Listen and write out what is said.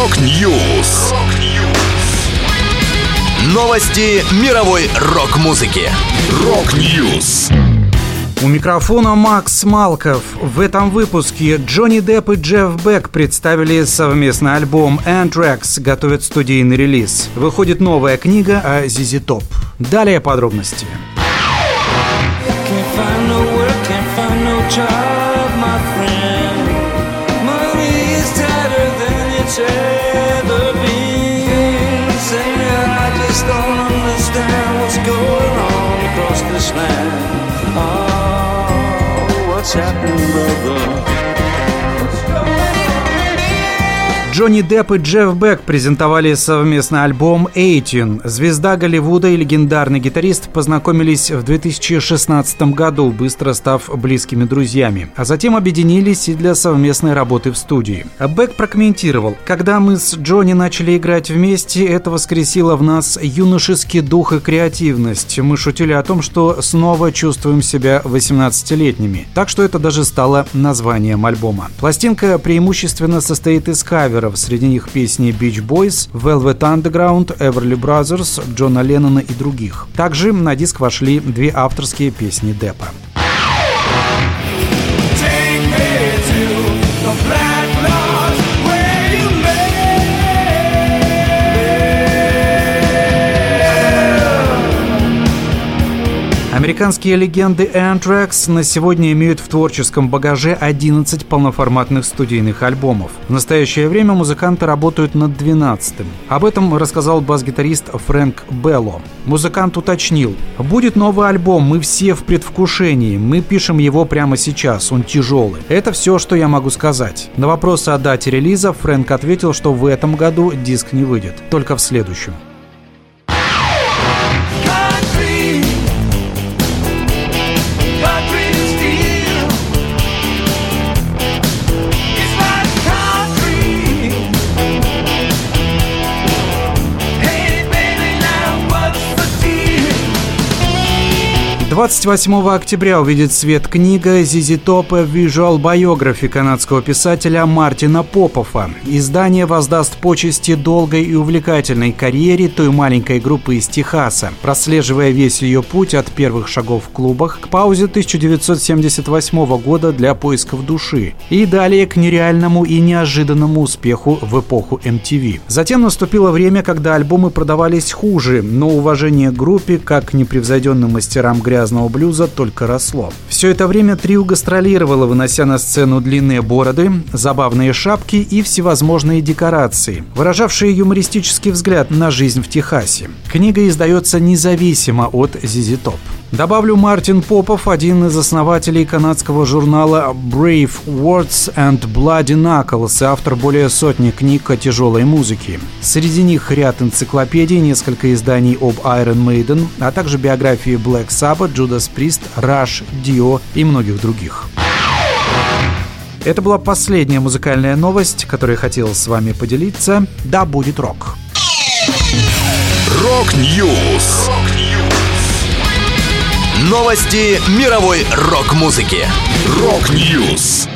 Rock News. Новости мировой рок-музыки. Rock News. У микрофона Макс Малков. В этом выпуске Джонни Депп и Джефф Бек представили совместный альбом Anthrax, готовят студийный релиз. Выходит новая книга о ZZ Top. Далее подробности. Can't find no work, can't find no job. Chapman brother. Джонни Депп и Джефф Бек презентовали совместный альбом «Эйтин». Звезда Голливуда и легендарный гитарист познакомились в 2016 году, быстро став близкими друзьями, а затем объединились и для совместной работы в студии. Бек прокомментировал, «Когда мы с Джонни начали играть вместе, это воскресило в нас юношеский дух и креативность. Мы шутили о том, что снова чувствуем себя 18-летними. Так что это даже стало названием альбома. Пластинка преимущественно состоит из каверов, среди них песни Beach Boys, Velvet Underground, Everly Brothers, Джона Леннона и других. Также на диск вошли две авторские песни Деппа. Американские легенды Anthrax на сегодня имеют в творческом багаже 11 полноформатных студийных альбомов. В настоящее время музыканты работают над 12-м. Об этом рассказал бас-гитарист Фрэнк Белло. Музыкант уточнил, будет новый альбом, мы все в предвкушении, мы пишем его прямо сейчас, он тяжелый. Это все, что я могу сказать. На вопросы о дате релиза Фрэнк ответил, что в этом году диск не выйдет, только в следующем. 28 октября увидит свет книга «Зизи Топ Visual Biography» канадского писателя Мартина Попова. Издание воздаст почести долгой и увлекательной карьере той маленькой группы из Техаса, прослеживая весь ее путь от первых шагов в клубах к паузе 1978 года для поисков души и далее к нереальному и неожиданному успеху в эпоху MTV. Затем наступило время, когда альбомы продавались хуже, но уважение группе, как непревзойденным мастерам грязь грязного блюза только росло. Все это время трио гастролировало, вынося на сцену длинные бороды, забавные шапки и всевозможные декорации, выражавшие юмористический взгляд на жизнь в Техасе. Книга издается независимо от ZZ Top. Добавлю, Мартин Попов, один из основателей канадского журнала Brave Words and Bloody Knuckles, автор более сотни книг о тяжелой музыке. Среди них ряд энциклопедий, несколько изданий об Iron Maiden, а также биографии Black Sabbath, Judas Priest, Rush, Dio и многих других. Это была последняя музыкальная новость, которую я хотел с вами поделиться. Да, будет рок. Рок-Ньюс. Новости мировой рок-музыки. Рок-Ньюс.